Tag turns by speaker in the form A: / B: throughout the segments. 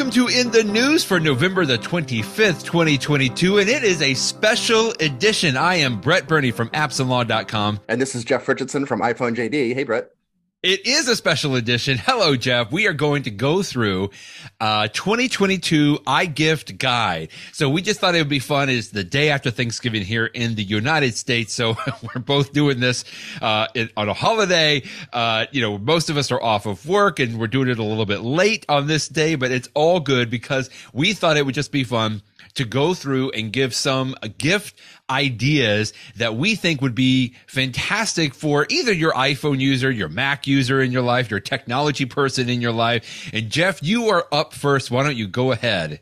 A: welcome to In the News for November the 25th, 2022, and it is a special edition. I am Brett Burney from appsinlaw.com.
B: And this is Jeff Richardson from iPhone JD. Hey, Brett.
A: It is a special edition. Hello, Jeff. We are going to go through uh 2022 iGift guide. So we just thought it would be fun. Is the day after Thanksgiving here in the United States. So we're both doing this uh on a holiday. Uh, you know, most of us are off of work and we're doing it a little bit late on this day, but it's all good because we thought it would just be fun to go through and give some gift ideas that we think would be fantastic for either your iPhone user, your Mac user in your life, your technology person in your life. And Jeff, you are up first. Why don't you go ahead?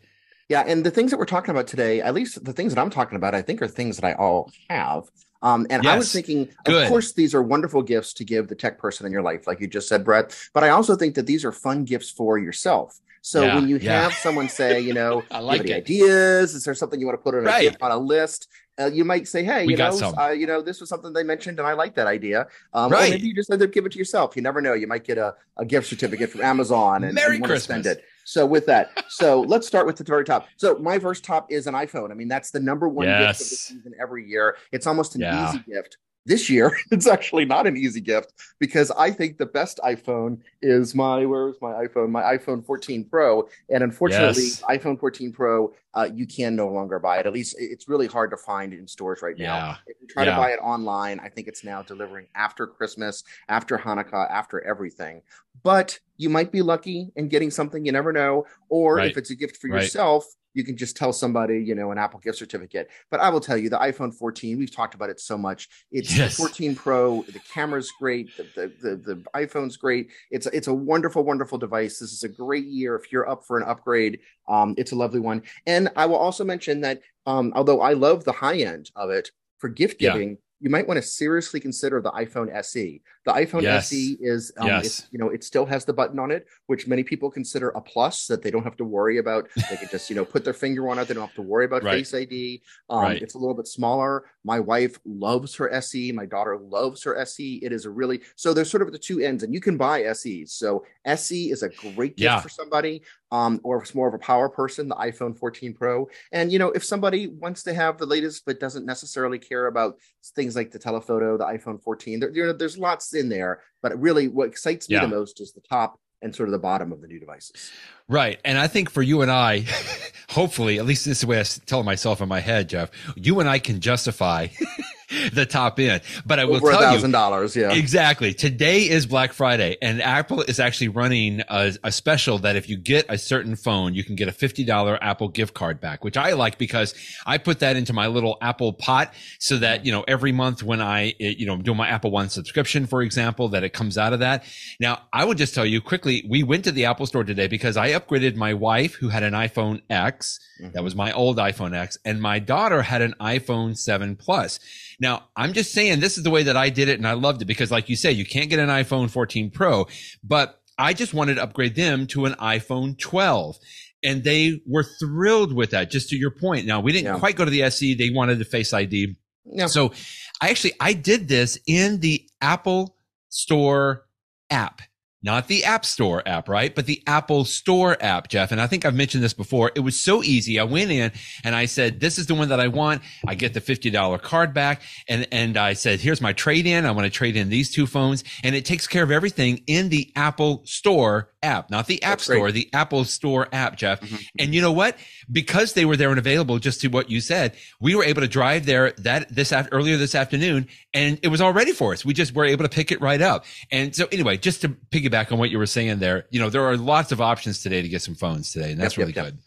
B: Yeah, and the things that we're talking about today, at least the things that I'm talking about, I think are things that I all have. Um, and yes. I was thinking, Good. of course, these are wonderful gifts to give the tech person in your life, like you just said, Brett. But I also think that these are fun gifts for yourself. So yeah, when you yeah. have someone say, you know, I like any ideas? Is there something you want to put on a, on a list? Uh, you might say, "Hey, we you know, uh, you know, this was something they mentioned, and I like that idea." Um, right. Or maybe you just end up give it to yourself. You never know. You might get a, a gift certificate from Amazon and,
A: Merry
B: and
A: want
B: Christmas. to spend it. So with that, so let's start with the very top. So my first top is an iPhone. I mean, that's the number one yes. gift of the season every year. It's almost an yeah. easy gift this year it's actually not an easy gift because i think the best iphone is my where's my iphone my iphone 14 pro and unfortunately yes. iphone 14 pro uh, you can no longer buy it at least it's really hard to find in stores right now yeah. if you try yeah. to buy it online i think it's now delivering after christmas after hanukkah after everything but you might be lucky in getting something you never know or right. if it's a gift for right. yourself you can just tell somebody, you know, an Apple gift certificate. But I will tell you, the iPhone 14, we've talked about it so much. It's yes. 14 Pro. The camera's great. The, the, the the iPhone's great. It's it's a wonderful, wonderful device. This is a great year if you're up for an upgrade. Um, it's a lovely one. And I will also mention that um, although I love the high end of it for gift giving. Yeah you might want to seriously consider the iPhone SE. The iPhone yes. SE is, um, yes. you know, it still has the button on it, which many people consider a plus that they don't have to worry about. They can just, you know, put their finger on it. They don't have to worry about right. Face ID. Um, right. It's a little bit smaller. My wife loves her SE. My daughter loves her SE. It is a really so there's sort of the two ends, and you can buy SEs. So SE is a great gift yeah. for somebody, um, or if it's more of a power person, the iPhone 14 Pro. And you know, if somebody wants to have the latest but doesn't necessarily care about things like the telephoto, the iPhone 14, there, you know, there's lots in there. But really, what excites me yeah. the most is the top and sort of the bottom of the new devices.
A: Right. And I think for you and I, hopefully, at least this is the way I tell myself in my head, Jeff, you and I can justify the top end. But I will Over tell
B: thousand dollars, yeah.
A: Exactly. Today is Black Friday, and Apple is actually running a, a, special that if you get a certain phone, you can get a fifty dollar Apple gift card back, which I like because I put that into my little Apple pot so that you know every month when I you know do my Apple One subscription, for example, that it comes out of that. Now, I would just tell you quickly, we went to the Apple Store today because I upgraded my wife who had an iPhone X. Mm-hmm. That was my old iPhone X, and my daughter had an iPhone Seven Plus. Now, I'm just saying this is the way that I did it and I loved it because like you say, you can't get an iPhone 14 Pro, but I just wanted to upgrade them to an iPhone 12 and they were thrilled with that. Just to your point. Now we didn't yeah. quite go to the SE. They wanted the face ID. Yeah. So I actually, I did this in the Apple store app not the App Store app, right? But the Apple Store app, Jeff. And I think I've mentioned this before. It was so easy. I went in and I said, this is the one that I want. I get the $50 card back. And, and I said, here's my trade in. I want to trade in these two phones and it takes care of everything in the Apple Store app, not the App That's Store, great. the Apple Store app, Jeff. Mm-hmm. And you know what? Because they were there and available, just to what you said, we were able to drive there that this earlier this afternoon, and it was all ready for us. We just were able to pick it right up. And so, anyway, just to piggyback on what you were saying there, you know, there are lots of options today to get some phones today, and that's yep, really yep, good. Yep.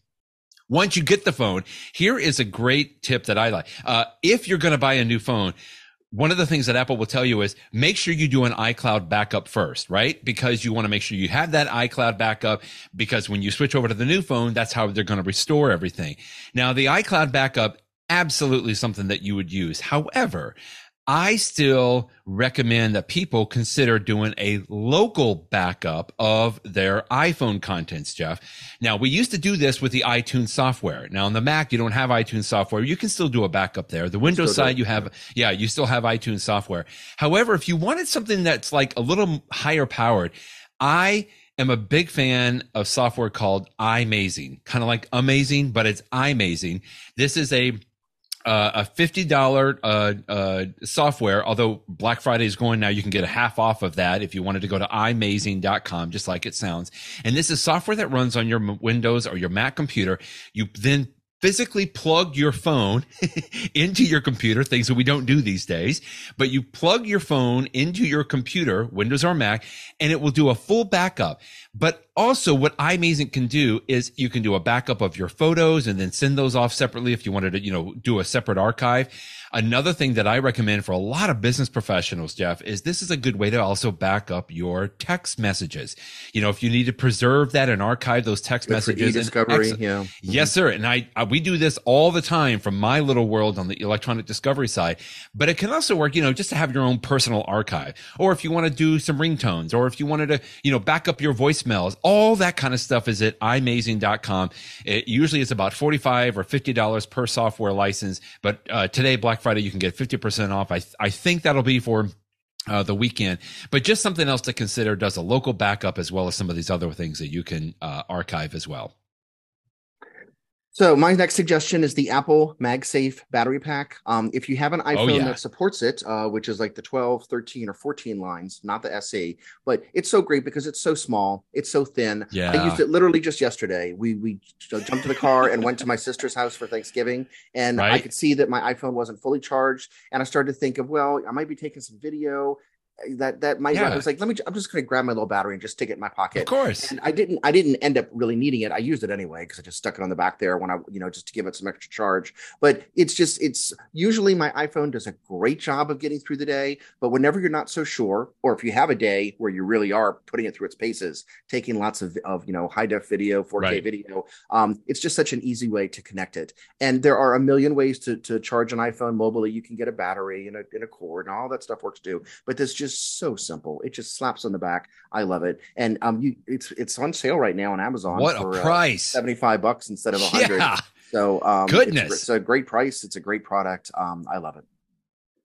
A: Once you get the phone, here is a great tip that I like. Uh, if you're going to buy a new phone, one of the things that Apple will tell you is make sure you do an iCloud backup first, right? Because you want to make sure you have that iCloud backup because when you switch over to the new phone, that's how they're going to restore everything. Now, the iCloud backup, absolutely something that you would use. However, I still recommend that people consider doing a local backup of their iPhone contents, Jeff. Now, we used to do this with the iTunes software. Now, on the Mac, you don't have iTunes software. You can still do a backup there. The Windows side, you have, yeah, you still have iTunes software. However, if you wanted something that's like a little higher powered, I am a big fan of software called iMazing, kind of like amazing, but it's iMazing. This is a uh, a fifty dollar uh, uh, software. Although Black Friday is going now, you can get a half off of that if you wanted to go to imazing.com, just like it sounds. And this is software that runs on your Windows or your Mac computer. You then physically plug your phone into your computer, things that we don't do these days, but you plug your phone into your computer, Windows or Mac, and it will do a full backup. But also what iMazing can do is you can do a backup of your photos and then send those off separately if you wanted to, you know, do a separate archive. Another thing that I recommend for a lot of business professionals, Jeff, is this is a good way to also back up your text messages. You know, if you need to preserve that and archive those text good messages.
B: discovery, yeah.
A: Yes, sir. And I, I, we do this all the time from my little world on the electronic discovery side. But it can also work, you know, just to have your own personal archive, or if you want to do some ringtones, or if you wanted to, you know, back up your voicemails, all that kind of stuff is at imazing.com. It usually is about 45 or $50 per software license. But uh, today, Black Friday, you can get 50% off. I, I think that'll be for uh, the weekend, but just something else to consider does a local backup as well as some of these other things that you can uh, archive as well.
B: So my next suggestion is the Apple MagSafe battery pack. Um, if you have an oh, iPhone oh, yeah. that supports it, uh, which is like the 12, 13, or 14 lines, not the SE, but it's so great because it's so small, it's so thin.
A: Yeah.
B: I used it literally just yesterday. We we jumped to the car and went to my sister's house for Thanksgiving, and right. I could see that my iPhone wasn't fully charged, and I started to think of, well, I might be taking some video that that might yeah. I was like, let me I'm just gonna grab my little battery and just stick it in my pocket.
A: Of course.
B: And I didn't I didn't end up really needing it. I used it anyway because I just stuck it on the back there when I, you know, just to give it some extra charge. But it's just it's usually my iPhone does a great job of getting through the day. But whenever you're not so sure, or if you have a day where you really are putting it through its paces, taking lots of, of you know high def video, 4K right. video, um, it's just such an easy way to connect it. And there are a million ways to to charge an iPhone mobily. You can get a battery and a, and a cord and all that stuff works too. But this just so simple. It just slaps on the back. I love it. And um, you, it's it's on sale right now on Amazon.
A: What for, a uh, price!
B: Uh, Seventy five bucks instead of a hundred. Yeah. So um,
A: goodness,
B: it's, it's, a great price. It's a great product. Um, I love it.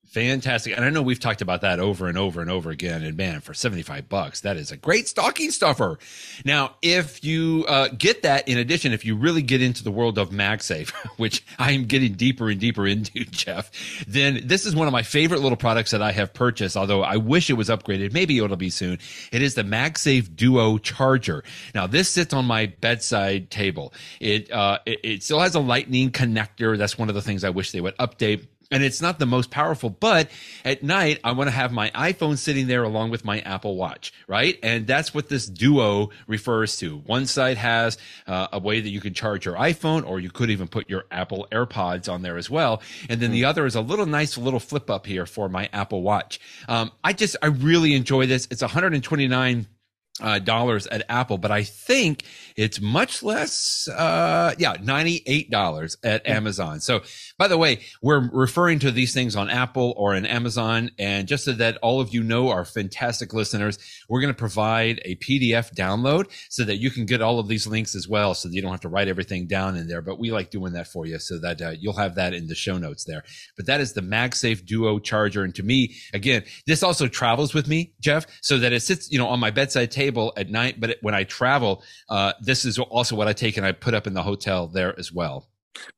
A: Fantastic. And I know we've talked about that over and over and over again. And man, for 75 bucks, that is a great stocking stuffer. Now, if you uh, get that in addition, if you really get into the world of MagSafe, which I am getting deeper and deeper into, Jeff, then this is one of my favorite little products that I have purchased, although I wish it was upgraded. Maybe it'll be soon. It is the MagSafe Duo Charger. Now, this sits on my bedside table. It, uh, it, it still has a lightning connector. That's one of the things I wish they would update and it's not the most powerful but at night i want to have my iphone sitting there along with my apple watch right and that's what this duo refers to one side has uh, a way that you can charge your iphone or you could even put your apple airpods on there as well and then the hmm. other is a little nice little flip up here for my apple watch um, i just i really enjoy this it's 129 uh, dollars at Apple, but I think it's much less. Uh, yeah, ninety eight dollars at Amazon. So, by the way, we're referring to these things on Apple or in Amazon, and just so that all of you know, our fantastic listeners, we're going to provide a PDF download so that you can get all of these links as well, so that you don't have to write everything down in there. But we like doing that for you, so that uh, you'll have that in the show notes there. But that is the MagSafe Duo charger, and to me, again, this also travels with me, Jeff, so that it sits, you know, on my bedside table at night, but when I travel, uh, this is also what I take and I put up in the hotel there as well.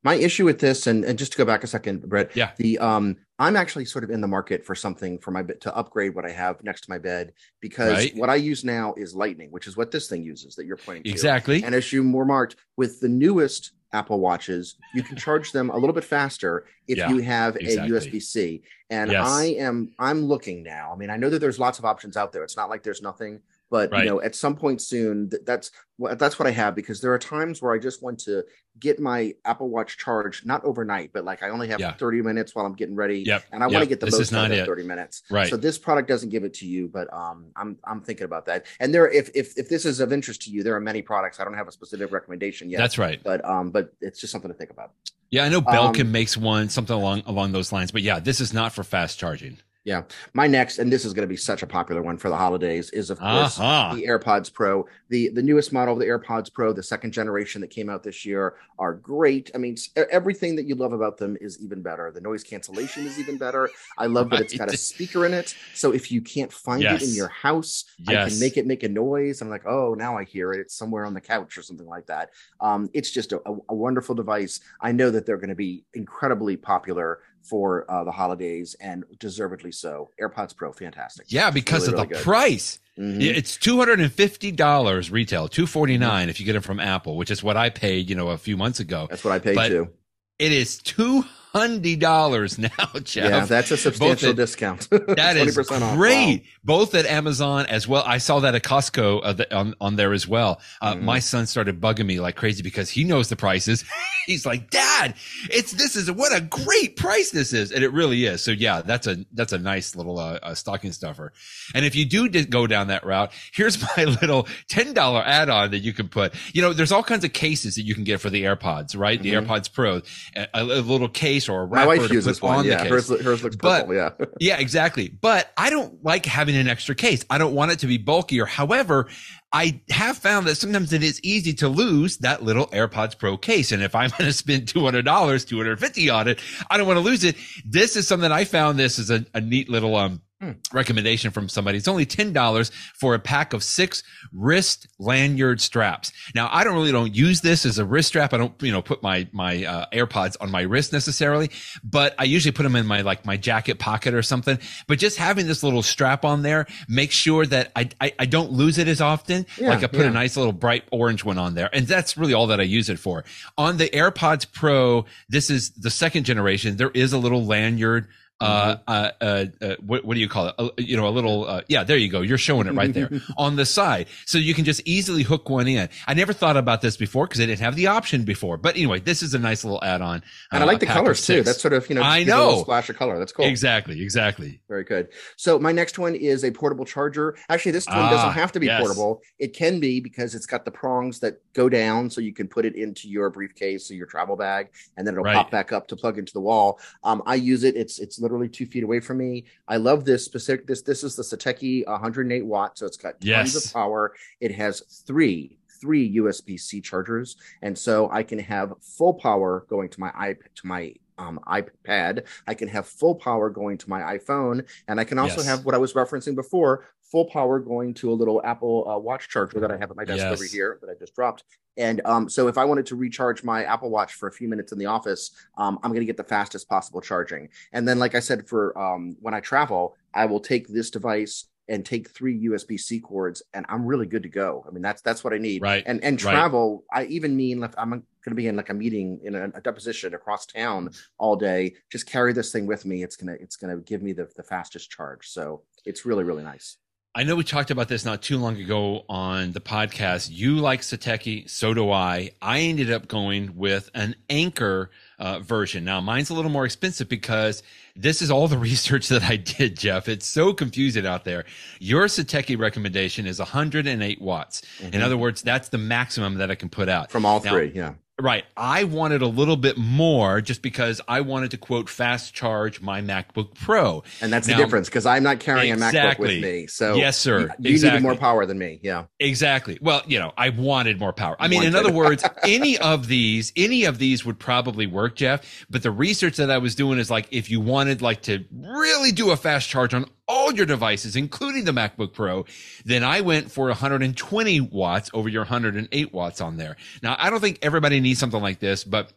B: My issue with this, and, and just to go back a second, Brett,
A: yeah,
B: the um, I'm actually sort of in the market for something for my bed to upgrade what I have next to my bed because right. what I use now is Lightning, which is what this thing uses that you're pointing
A: to. Exactly.
B: And as you more marked with the newest Apple watches, you can charge them a little bit faster if yeah, you have exactly. a USB C. And yes. I am I'm looking now. I mean, I know that there's lots of options out there. It's not like there's nothing but right. you know at some point soon that's that's what i have because there are times where i just want to get my apple watch charged not overnight but like i only have yeah. 30 minutes while i'm getting ready
A: yep.
B: and i
A: yep.
B: want to get the
A: this
B: most out
A: of
B: 30 minutes
A: right
B: so this product doesn't give it to you but um i'm i'm thinking about that and there if if, if this is of interest to you there are many products i don't have a specific recommendation yet
A: that's right
B: but um but it's just something to think about
A: yeah i know belkin um, makes one something along along those lines but yeah this is not for fast charging
B: Yeah. My next, and this is going to be such a popular one for the holidays, is of course uh-huh. the AirPods Pro. The the newest model of the AirPods Pro, the second generation that came out this year, are great. I mean, everything that you love about them is even better. The noise cancellation is even better. I love that it's got a speaker in it. So if you can't find yes. it in your house, yes. I can make it make a noise. I'm like, oh, now I hear it. It's somewhere on the couch or something like that. Um, it's just a, a wonderful device. I know that they're going to be incredibly popular for uh, the holidays and deservedly so. AirPods Pro, fantastic.
A: Yeah, because really, of really the good. price. Mm-hmm. It's two hundred and fifty dollars retail, two forty nine mm-hmm. if you get them from Apple, which is what I paid, you know, a few months ago.
B: That's what I paid but too.
A: It is two hundred dollars now, Jeff. Yeah,
B: that's a substantial at, discount.
A: that is great. Wow. Both at Amazon as well. I saw that at Costco uh, the, on on there as well. Uh, mm-hmm. My son started bugging me like crazy because he knows the prices. He's like, Dad, it's this is what a great price this is, and it really is. So yeah, that's a that's a nice little uh, stocking stuffer. And if you do go down that route, here's my little ten dollar add on that you can put. You know, there's all kinds of cases that you can get for the AirPods, right? Mm-hmm. The AirPods Pro, a, a, little case or a wrapper.
B: My wife uses one. yeah, hers, hers looks purple.
A: But,
B: yeah,
A: yeah, exactly. But I don't like having an extra case. I don't want it to be bulkier. However, I have found that sometimes it is easy to lose that little AirPods Pro case. And if I'm going to spend $200, 250 on it, I don't want to lose it. This is something I found this is a, a neat little, um, Hmm. recommendation from somebody. It's only $10 for a pack of six wrist lanyard straps. Now, I don't really don't use this as a wrist strap. I don't, you know, put my, my, uh, AirPods on my wrist necessarily, but I usually put them in my, like my jacket pocket or something. But just having this little strap on there makes sure that I, I, I don't lose it as often. Yeah, like I put yeah. a nice little bright orange one on there. And that's really all that I use it for. On the AirPods Pro, this is the second generation. There is a little lanyard uh, mm-hmm. uh, uh, uh, what, what do you call it? Uh, you know, a little, uh, yeah, there you go. You're showing it right there on the side. So you can just easily hook one in. I never thought about this before because I didn't have the option before. But anyway, this is a nice little add on.
B: And I like the colors too. That's sort of, you know,
A: I know.
B: splash of color. That's cool.
A: Exactly. Exactly.
B: Very good. So my next one is a portable charger. Actually, this one ah, doesn't have to be yes. portable. It can be because it's got the prongs that go down so you can put it into your briefcase or your travel bag and then it'll right. pop back up to plug into the wall. Um, I use it. It's, it's literally two feet away from me. I love this specific. This this is the Satechi 108 watt, so it's got tons yes. of power. It has three three USB C chargers, and so I can have full power going to my iPad to my um, iPad. I can have full power going to my iPhone, and I can also yes. have what I was referencing before, full power going to a little Apple uh, Watch charger that I have at my desk yes. over here that I just dropped. And um, so if I wanted to recharge my Apple Watch for a few minutes in the office, um, I'm going to get the fastest possible charging. And then, like I said, for um, when I travel, I will take this device and take three USB C cords, and I'm really good to go. I mean, that's that's what I need.
A: Right.
B: And and travel, right. I even mean if I'm going to be in like a meeting in a, a, deposition across town all day, just carry this thing with me. It's gonna it's gonna give me the the fastest charge. So it's really really nice.
A: I know we talked about this not too long ago on the podcast. You like Satechi, so do I. I ended up going with an Anker uh, version. Now, mine's a little more expensive because this is all the research that I did, Jeff. It's so confusing out there. Your Satechi recommendation is 108 watts. Mm-hmm. In other words, that's the maximum that I can put out
B: from all now, three. Yeah.
A: Right. I wanted a little bit more just because I wanted to quote fast charge my MacBook Pro.
B: And that's now, the difference because I'm not carrying exactly. a MacBook with me. So
A: yes, sir.
B: You, you exactly. needed more power than me. Yeah.
A: Exactly. Well, you know, I wanted more power. I mean, wanted. in other words, any of these, any of these would probably work, Jeff. But the research that I was doing is like if you wanted like to really do a fast charge on all your devices, including the MacBook Pro, then I went for 120 watts over your 108 watts on there. Now, I don't think everybody needs something like this, but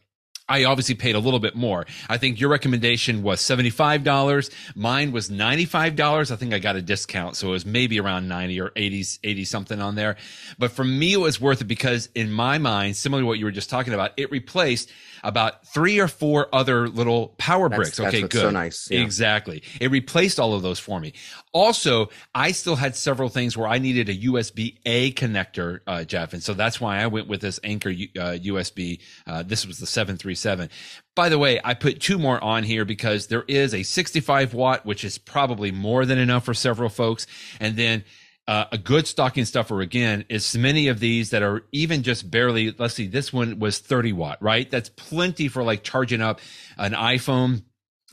A: I obviously paid a little bit more. I think your recommendation was $75. Mine was $95. I think I got a discount. So it was maybe around 90 or 80, 80 something on there. But for me, it was worth it because in my mind, similar to what you were just talking about, it replaced about three or four other little power that's, bricks.
B: That's
A: okay, good.
B: So nice.
A: Yeah. Exactly. It replaced all of those for me. Also, I still had several things where I needed a USB A connector, uh, Jeff, and so that's why I went with this Anker uh, USB. Uh, this was the seven three seven. By the way, I put two more on here because there is a 65 watt, which is probably more than enough for several folks, and then uh, a good stocking stuffer again is many of these that are even just barely. Let's see, this one was 30 watt, right? That's plenty for like charging up an iPhone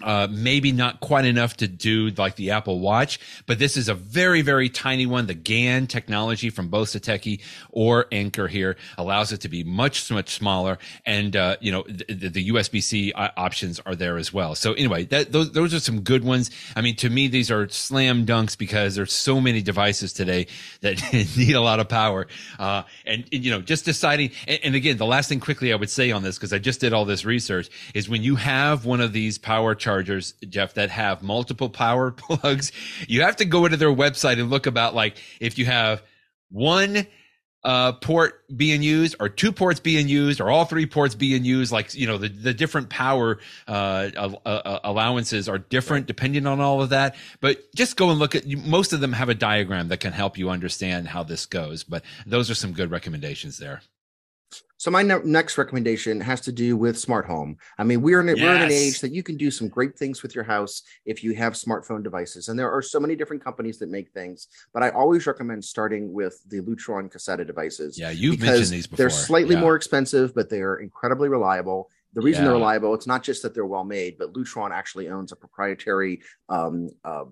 A: uh, maybe not quite enough to do like the Apple Watch, but this is a very, very tiny one. The GaN technology from both Satechi or Anker here allows it to be much, much smaller. And, uh, you know, the, the USB-C options are there as well. So anyway, that, those, those are some good ones. I mean, to me, these are slam dunks because there's so many devices today that need a lot of power. Uh, and, and, you know, just deciding, and, and again, the last thing quickly I would say on this, because I just did all this research is when you have one of these power chargers, Jeff, that have multiple power plugs, you have to go into their website and look about like if you have one uh, port being used or two ports being used or all three ports being used like you know the, the different power uh, uh, uh allowances are different depending on all of that. But just go and look at most of them have a diagram that can help you understand how this goes but those are some good recommendations there
B: so my ne- next recommendation has to do with smart home. I mean, we're in, a, yes. we're in an age that you can do some great things with your house if you have smartphone devices, and there are so many different companies that make things. But I always recommend starting with the Lutron Caseta devices.
A: Yeah, you've mentioned these before.
B: They're slightly yeah. more expensive, but they are incredibly reliable. The reason yeah. they're reliable, it's not just that they're well made, but Lutron actually owns a proprietary um, uh,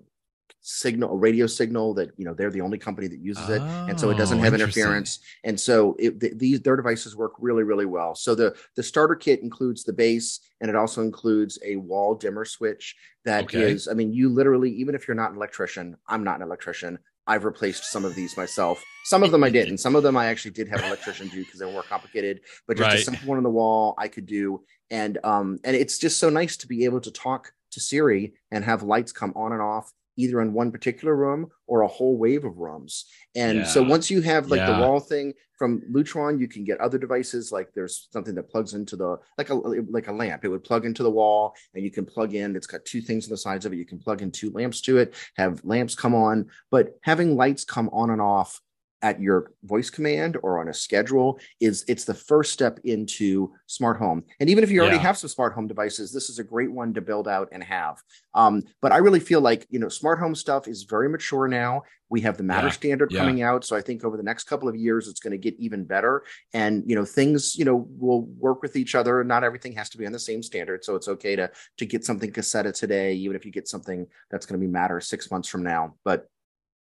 B: signal, a radio signal that you know they're the only company that uses it, oh, and so it doesn't oh, have interference. And so it, th- these their devices work really, really well. So the the starter kit includes the base, and it also includes a wall dimmer switch. That okay. is, I mean, you literally, even if you're not an electrician, I'm not an electrician. I've replaced some of these myself. Some of them I did, and some of them I actually did have an electrician do because they were more complicated. But just right. a simple one on the wall I could do, and um, and it's just so nice to be able to talk to Siri and have lights come on and off either in one particular room or a whole wave of rooms. And yeah. so once you have like yeah. the wall thing from Lutron, you can get other devices like there's something that plugs into the like a like a lamp. It would plug into the wall and you can plug in. It's got two things on the sides of it. You can plug in two lamps to it, have lamps come on, but having lights come on and off at your voice command or on a schedule is it's the first step into smart home. And even if you already yeah. have some smart home devices this is a great one to build out and have. Um, but i really feel like you know smart home stuff is very mature now. We have the matter yeah. standard yeah. coming out. So i think over the next couple of years it's going to get even better. And you know things you know will work with each other. Not everything has to be on the same standard. So it's okay to to get something Caseta today even if you get something that's going to be matter six months from now. But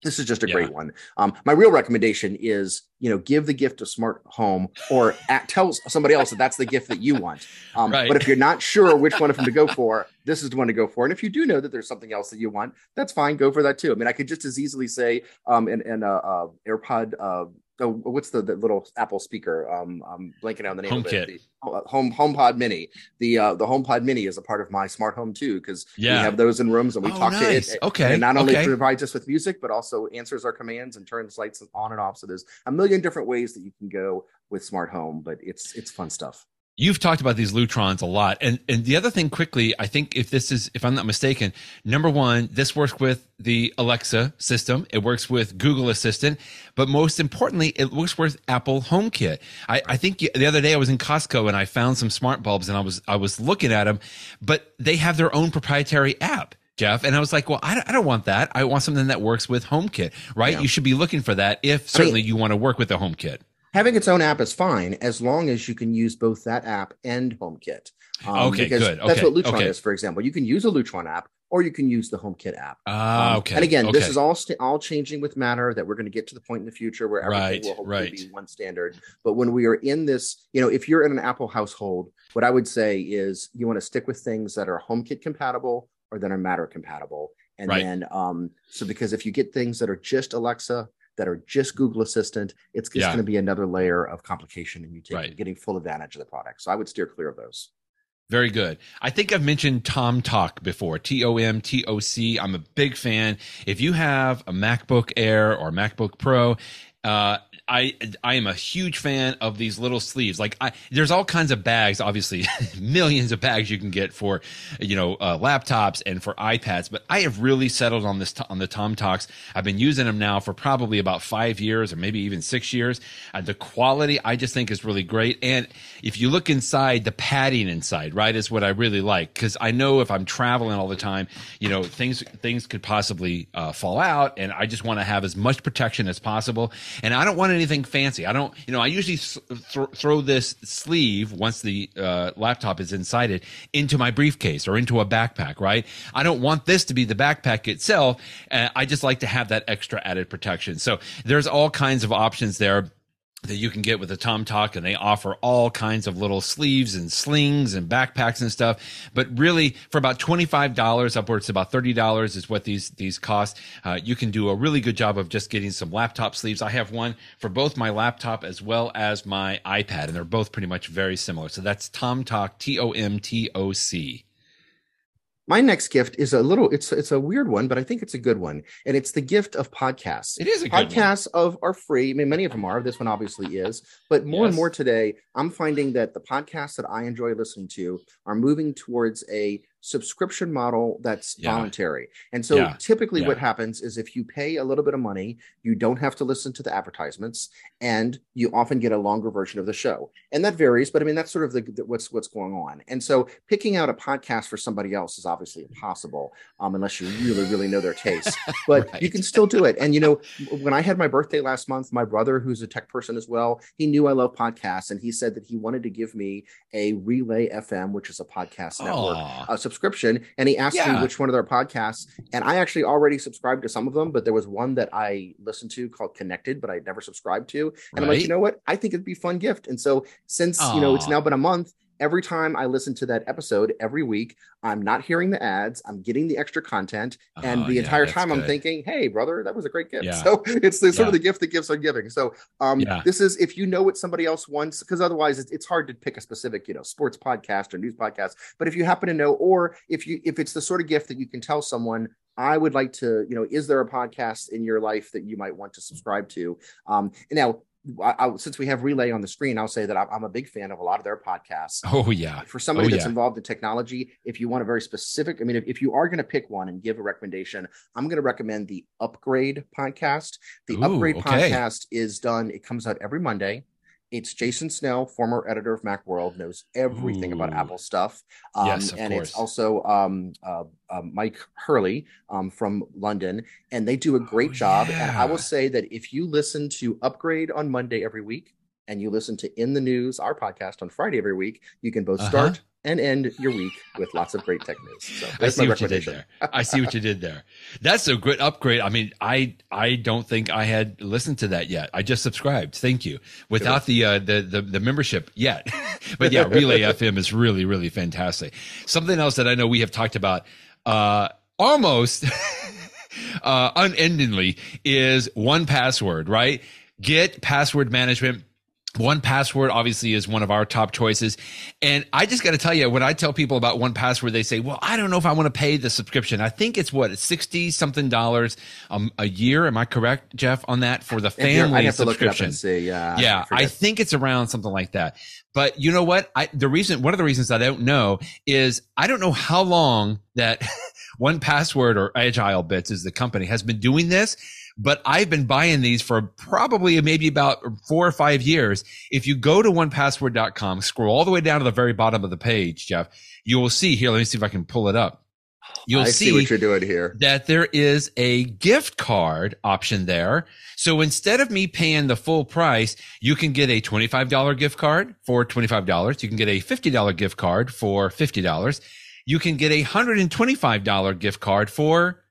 B: this is just a yeah. great one. Um, my real recommendation is, you know, give the gift of smart home or at, tell somebody else that that's the gift that you want. Um, right. But if you're not sure which one of them to go for, this is the one to go for. And if you do know that there's something else that you want, that's fine. Go for that too. I mean, I could just as easily say, um, and uh, uh, AirPod, uh, oh, what's the, the, little Apple speaker? Um, I'm blanking on the name
A: HomeKit.
B: of it. The, uh, home HomePod Mini. The uh, the HomePod Mini is a part of my smart home too because yeah. we have those in rooms and we oh, talk nice. to it.
A: Okay,
B: and not only
A: okay.
B: provides us with music but also answers our commands and turns lights on and off. So there's a million different ways that you can go with smart home, but it's it's fun stuff
A: you've talked about these Lutrons a lot. And and the other thing quickly, I think if this is if I'm not mistaken, number one, this works with the Alexa system. It works with Google Assistant, but most importantly, it works with Apple HomeKit. I, I think the other day I was in Costco and I found some smart bulbs and I was I was looking at them, but they have their own proprietary app. Jeff. And I was like, well, I don't, I don't want that. I want something that works with HomeKit, right? Yeah. You should be looking for that if certainly I mean, you want to work with the HomeKit
B: having its own app is fine as long as you can use both that app and HomeKit.
A: Um, okay, because good. Okay,
B: that's what Lutron okay. is, for example. You can use a Lutron app or you can use the HomeKit app.
A: Ah, um, okay.
B: And again,
A: okay.
B: this is all st- all changing with Matter. That we're going to get to the point in the future where everything
A: right,
B: will hopefully
A: right.
B: be one standard. But when we are in this, you know, if you're in an Apple household, what I would say is you want to stick with things that are HomeKit compatible or that are Matter compatible. And right. then, um, so because if you get things that are just Alexa, that are just Google Assistant, it's just yeah. going to be another layer of complication and you taking right. getting full advantage of the product. So I would steer clear of those.
A: Very good. I think I've mentioned TomToc before. T O M T O C. I'm a big fan. If you have a MacBook Air or MacBook Pro, uh, I I am a huge fan of these little sleeves. Like I, there's all kinds of bags, obviously millions of bags you can get for you know uh, laptops and for iPads. But I have really settled on this on the TomTocs. I've been using them now for probably about five years or maybe even six years. Uh, the quality I just think is really great. And if you look inside, the padding inside, right, is what I really like because I know if I'm traveling all the time, you know things things could possibly uh, fall out, and I just want to have as much protection as possible. And I don't want anything fancy. I don't, you know, I usually th- throw this sleeve once the uh, laptop is inside it into my briefcase or into a backpack, right? I don't want this to be the backpack itself. Uh, I just like to have that extra added protection. So there's all kinds of options there that you can get with the TomToc, and they offer all kinds of little sleeves and slings and backpacks and stuff. But really, for about twenty five dollars, upwards about thirty dollars, is what these these cost. Uh, you can do a really good job of just getting some laptop sleeves. I have one for both my laptop as well as my iPad, and they're both pretty much very similar. So that's TomToc, T O M T O C.
B: My next gift is a little it's it's a weird one, but I think it's a good one. And it's the gift of podcasts.
A: It is a
B: podcasts of are free. I mean, many of them are. This one obviously is, but more yes. and more today, I'm finding that the podcasts that I enjoy listening to are moving towards a subscription model that's yeah. voluntary. And so yeah. typically yeah. what happens is if you pay a little bit of money, you don't have to listen to the advertisements and you often get a longer version of the show. And that varies, but I mean that's sort of the, the what's what's going on. And so picking out a podcast for somebody else is obviously impossible um, unless you really really know their taste. But right. you can still do it. And you know, when I had my birthday last month, my brother who's a tech person as well, he knew I love podcasts and he said that he wanted to give me a Relay FM, which is a podcast network, uh, subscription and he asked yeah. me which one of their podcasts and i actually already subscribed to some of them but there was one that i listened to called connected but i never subscribed to and right. i'm like you know what i think it'd be a fun gift and so since Aww. you know it's now been a month every time I listen to that episode every week, I'm not hearing the ads. I'm getting the extra content. And oh, the entire time good. I'm thinking, hey, brother, that was a great gift. Yeah. So it's the, sort yeah. of the gift that gifts are giving. So um, this is if you know what somebody else wants, because otherwise it's, it's hard to pick a specific, you know, sports podcast or news podcast. But if you happen to know, or if you if it's the sort of gift that you can tell someone, I would like to, you know, is there a podcast in your life that you might want to subscribe to? Um, now, I, I, since we have relay on the screen, I'll say that I'm, I'm, a big fan of a lot of their podcasts.
A: Oh yeah.
B: For somebody
A: oh,
B: that's yeah. involved in technology, if you want a very specific, I mean, if, if you are going to pick one and give a recommendation, I'm going to recommend the Upgrade podcast. The Ooh, Upgrade okay. podcast is done. It comes out every Monday it's Jason Snell, former editor of Macworld, knows everything Ooh. about Apple stuff. Um, yes, and course. it's also um, uh, uh, Mike Hurley um, from London, and they do a great oh, job. Yeah. And I will say that if you listen to Upgrade on Monday every week, and you listen to In the News, our podcast on Friday every week, you can both uh-huh. And end your week with lots of great tech news. So
A: I see what you did there. I see what you did there. That's a good upgrade. I mean, I I don't think I had listened to that yet. I just subscribed. Thank you. Without the uh, the, the the membership yet, but yeah, Relay FM is really really fantastic. Something else that I know we have talked about uh, almost uh, unendingly is 1Password. Right? Get password management 1Password obviously is one of our top choices. And I just got to tell you, when I tell people about 1Password, they say, well, I don't know if I want to pay the subscription. I think it's what, 60 something dollars um, a year. Am I correct, Jeff, on that for the family subscription?
B: See, yeah.
A: Yeah. I, I think it's around something like that. But you know what? I, the reason, one of the reasons I don't know is I don't know how long that 1Password or AgileBits is the company has been doing this but I've been buying these for probably maybe about four or five years. If you go to onepassword.com, scroll all the way down to the very bottom of the page, Jeff, you will see here. Let me see if I can pull it up. You'll
B: I
A: see,
B: see what you're doing here.
A: That there is a gift card option there. So instead of me paying the full price, you can get a $25 gift card for $25. You can get a $50 gift card for $50. You can get a $125 gift card for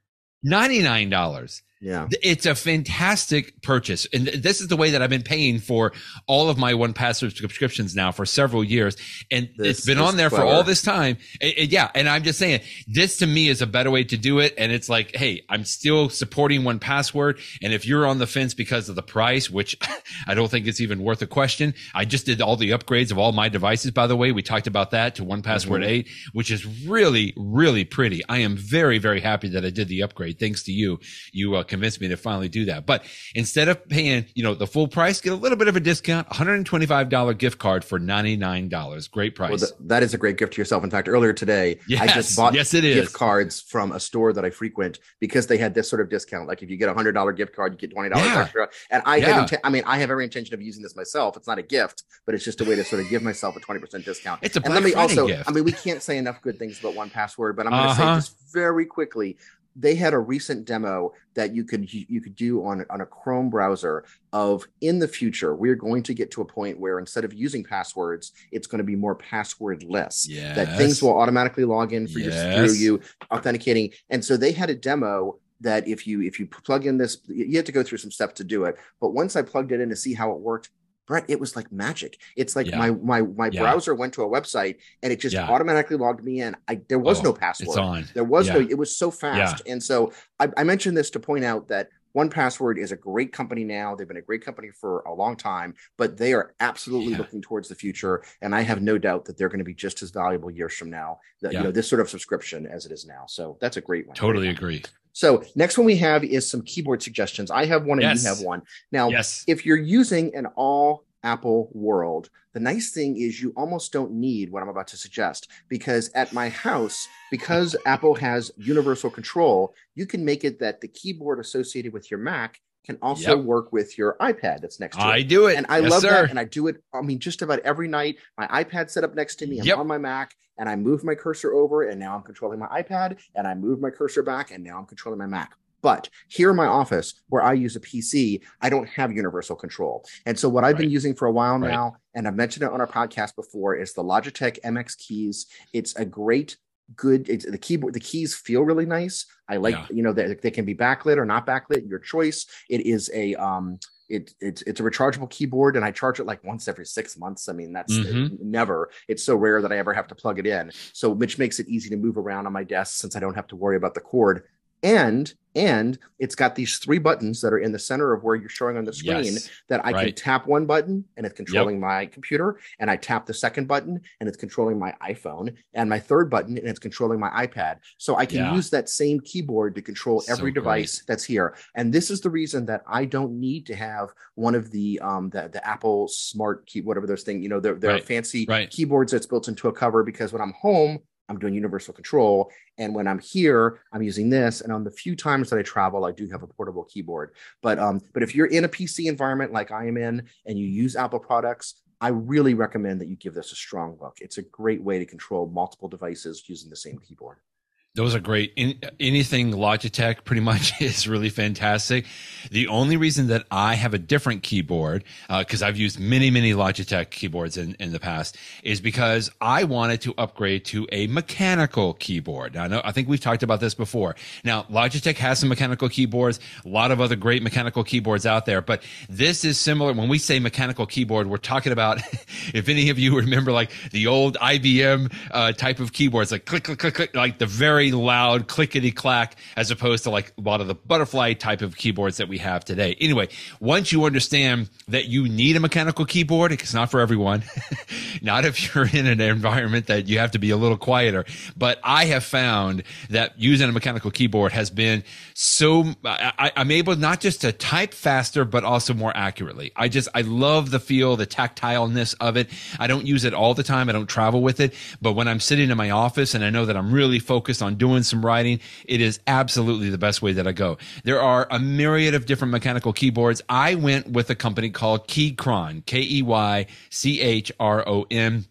A: $99.
B: Yeah.
A: It's a fantastic purchase. And this is the way that I've been paying for all of my 1Password subscriptions now for several years. And this it's been on there clever. for all this time. And, and yeah. And I'm just saying this to me is a better way to do it. And it's like, Hey, I'm still supporting 1Password. And if you're on the fence because of the price, which I don't think it's even worth a question. I just did all the upgrades of all my devices, by the way. We talked about that to 1Password mm-hmm. 8, which is really, really pretty. I am very, very happy that I did the upgrade. Thanks to you. You uh, convinced me to finally do that. But instead of paying, you know, the full price, get a little bit of a discount, $125 gift card for $99. Great price. Well,
B: the, that is a great gift to yourself. In fact, earlier today, yes, I just bought
A: yes, it is.
B: gift cards from a store that I frequent because they had this sort of discount. Like if you get a hundred dollar gift card, you get $20 yeah. extra. And I yeah. had, I mean, I have every intention of using this myself. It's not a gift, but it's just a way to sort of give myself a 20% discount.
A: It's a Black and let me Friday also, gift.
B: I mean, we can't say enough good things about 1Password, but I'm going to uh-huh. say just very quickly they had a recent demo that you could you could do on on a Chrome browser of in the future we're going to get to a point where instead of using passwords it's going to be more passwordless
A: yes.
B: that things will automatically log in for yes. you through you authenticating and so they had a demo that if you if you plug in this you have to go through some steps to do it but once i plugged it in to see how it worked Brett, it was like magic. It's like yeah. my my my yeah. browser went to a website and it just yeah. automatically logged me in. I there was oh, no password.
A: It's on.
B: There was no. It was so fast. And so I, I mentioned this to point out that 1Password is a great company now. They've been a great company for a long time, but they are absolutely looking towards the future. And I have no doubt that they're going to be just as valuable years from now, that, you know, this sort of subscription as it is now. So that's a great one.
A: Totally agree.
B: So next one we have is some keyboard suggestions. I have one and yes. you have one. Now, yes. if you're using an all Apple world, the nice thing is you almost don't need what I'm about to suggest because at my house, because Apple has universal control, you can make it that the keyboard associated with your Mac can also yep. work with your iPad that's next to it.
A: I do it.
B: And I yes, love sir. that. And I do it, I mean, just about every night. My iPad set up next to me. I'm yep. on my Mac and I move my cursor over and now I'm controlling my iPad and I move my cursor back and now I'm controlling my Mac. But here in my office, where I use a PC, I don't have universal control. And so, what I've right. been using for a while now, and I've mentioned it on our podcast before, is the Logitech MX keys. It's a great good the keyboard the keys feel really nice i like yeah. you know they, they can be backlit or not backlit your choice it is a um it, it's it's a rechargeable keyboard and I charge it like once every six months. I mean, that's mm-hmm. never. It's so rare that I ever have to plug it in. So which makes it easy to move around on my desk since I don't have to worry about the cord and and it's got these three buttons that are in the center of where you're showing on the screen yes, that I right. can tap one button and it's controlling yep. my computer and I tap the second button and it's controlling my iPhone and my third button and it's controlling my iPad so I can yeah. use that same keyboard to control so every device great. that's here and this is the reason that I don't need to have one of the um the, the Apple smart key whatever those things you know they're, they're right. fancy right. keyboards that's built into a cover because when I'm home I'm doing universal control. And when I'm here, I'm using this. And on the few times that I travel, I do have a portable keyboard. But um, but if you're in a PC environment like I am in and you use Apple products, I really recommend that you give this a strong look. It's a great way to control multiple devices using the same keyboard.
A: Those are great. In, anything Logitech pretty much is really fantastic. The only reason that I have a different keyboard, because uh, I've used many, many Logitech keyboards in, in the past, is because I wanted to upgrade to a mechanical keyboard. Now, I know, I think we've talked about this before. Now, Logitech has some mechanical keyboards, a lot of other great mechanical keyboards out there, but this is similar. When we say mechanical keyboard, we're talking about, if any of you remember like the old IBM uh, type of keyboards, like click, click, click, click, like the very very loud clickety clack as opposed to like a lot of the butterfly type of keyboards that we have today. Anyway, once you understand that you need a mechanical keyboard, it's not for everyone. not if you're in an environment that you have to be a little quieter. But I have found that using a mechanical keyboard has been so I, I'm able not just to type faster, but also more accurately. I just I love the feel, the tactileness of it. I don't use it all the time. I don't travel with it, but when I'm sitting in my office and I know that I'm really focused on doing some writing, it is absolutely the best way that I go. There are a myriad of different mechanical keyboards. I went with a company called Keychron, K E Y C H R O N.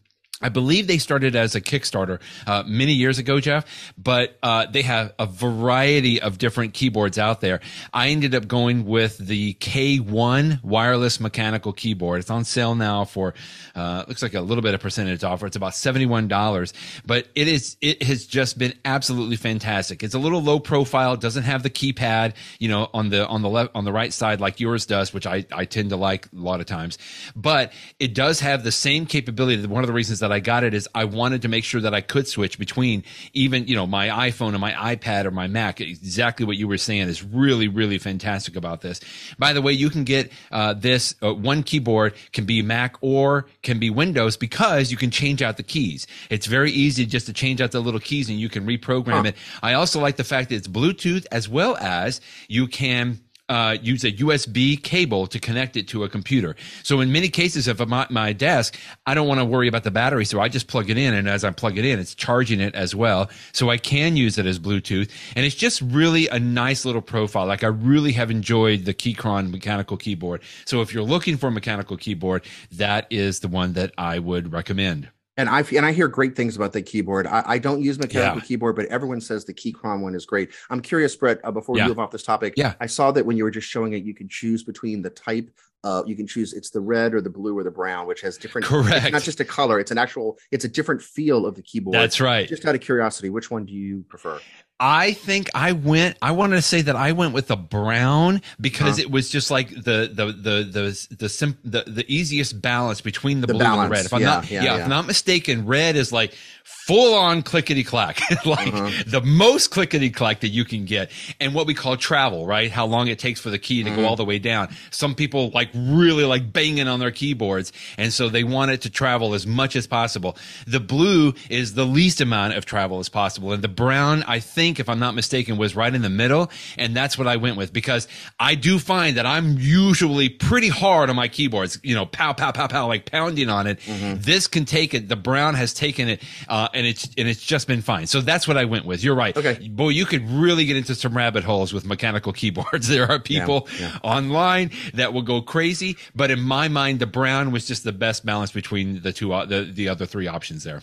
A: I believe they started as a Kickstarter uh, many years ago, Jeff, but uh, they have a variety of different keyboards out there. I ended up going with the K1 wireless mechanical keyboard. It's on sale now for uh, looks like a little bit of percentage offer. It's about seventy one dollars, but it is it has just been absolutely fantastic. It's a little low profile, doesn't have the keypad, you know, on the on the left on the right side like yours does, which I I tend to like a lot of times, but it does have the same capability. One of the reasons that I got it is I wanted to make sure that I could switch between even, you know, my iPhone and my iPad or my Mac. Exactly what you were saying is really, really fantastic about this. By the way, you can get uh, this uh, one keyboard can be Mac or can be Windows because you can change out the keys. It's very easy just to change out the little keys and you can reprogram huh. it. I also like the fact that it's Bluetooth as well as you can uh, use a USB cable to connect it to a computer. So in many cases, if I'm at my desk, I don't want to worry about the battery, so I just plug it in, and as I plug it in, it's charging it as well. So I can use it as Bluetooth, and it's just really a nice little profile. Like I really have enjoyed the Keychron mechanical keyboard. So if you're looking for a mechanical keyboard, that is the one that I would recommend.
B: And I and I hear great things about the keyboard. I, I don't use mechanical yeah. keyboard, but everyone says the Keychron one is great. I'm curious, Brett. Uh, before yeah. we move off this topic,
A: yeah,
B: I saw that when you were just showing it, you can choose between the type. Uh, you can choose it's the red or the blue or the brown, which has different.
A: Correct.
B: not just a color; it's an actual. It's a different feel of the keyboard.
A: That's right.
B: Just out of curiosity, which one do you prefer?
A: I think I went. I wanted to say that I went with the brown because huh. it was just like the the the the the sim, the, the easiest balance between the, the blue balance. and the red. If I'm yeah, not yeah, yeah, yeah, if I'm not mistaken, red is like full on clickety clack, like uh-huh. the most clickety clack that you can get. And what we call travel, right? How long it takes for the key to mm-hmm. go all the way down. Some people like really like banging on their keyboards. And so they want it to travel as much as possible. The blue is the least amount of travel as possible. And the brown, I think, if I'm not mistaken, was right in the middle. And that's what I went with because I do find that I'm usually pretty hard on my keyboards, you know, pow, pow, pow, pow, like pounding on it. Mm-hmm. This can take it. The brown has taken it. Uh, and it's and it's just been fine. So that's what I went with. You're right.
B: Okay.
A: Boy, you could really get into some rabbit holes with mechanical keyboards. There are people yeah, yeah. online that will go crazy, but in my mind, the brown was just the best balance between the two uh, the the other three options there.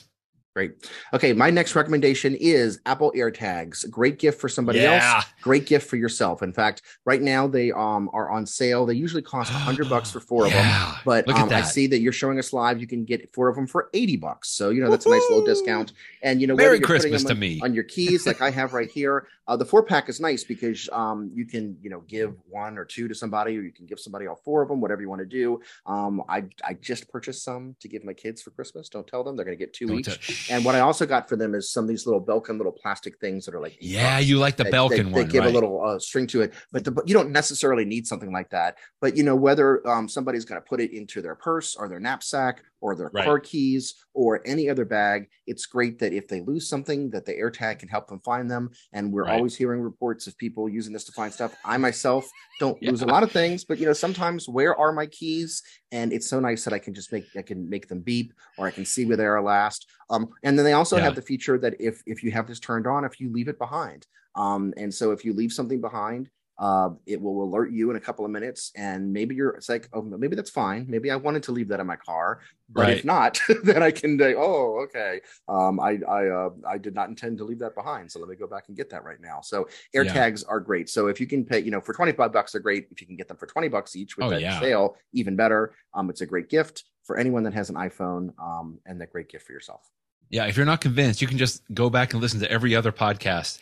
B: Great. Okay, my next recommendation is Apple AirTags. Great gift for somebody yeah. else. Great gift for yourself. In fact, right now they um are on sale. They usually cost hundred bucks for four yeah. of them, but um, I see that you're showing us live. You can get four of them for eighty bucks. So you know that's Woo-hoo! a nice little discount. And you know,
A: Merry Christmas to me
B: on your keys, like I have right here. Uh, the four pack is nice because um you can you know give one or two to somebody, or you can give somebody all four of them, whatever you want to do. Um, I I just purchased some to give my kids for Christmas. Don't tell them they're going to get 2 Don't each. And what I also got for them is some of these little Belkin little plastic things that are like
A: yeah, you like the Belkin
B: they,
A: one.
B: They give
A: right?
B: a little uh, string to it, but, the, you don't necessarily need something like that. But you know whether um, somebody's going to put it into their purse or their knapsack or their right. car keys or any other bag, it's great that if they lose something, that the AirTag can help them find them. And we're right. always hearing reports of people using this to find stuff. I myself don't yeah. lose a lot of things, but you know sometimes where are my keys? And it's so nice that I can just make I can make them beep or I can see where they are last. Um, and then they also yeah. have the feature that if if you have this turned on, if you leave it behind, um, and so if you leave something behind, uh, it will alert you in a couple of minutes, and maybe you're it's like, oh, maybe that's fine. Maybe I wanted to leave that in my car, but right. if not, then I can say, oh, okay, um, I I uh, I did not intend to leave that behind, so let me go back and get that right now. So AirTags yeah. are great. So if you can pay, you know, for twenty five bucks, they're great. If you can get them for twenty bucks each with oh, that yeah. sale, even better. Um, it's a great gift for anyone that has an iPhone, um, and a great gift for yourself.
A: Yeah, if you're not convinced, you can just go back and listen to every other podcast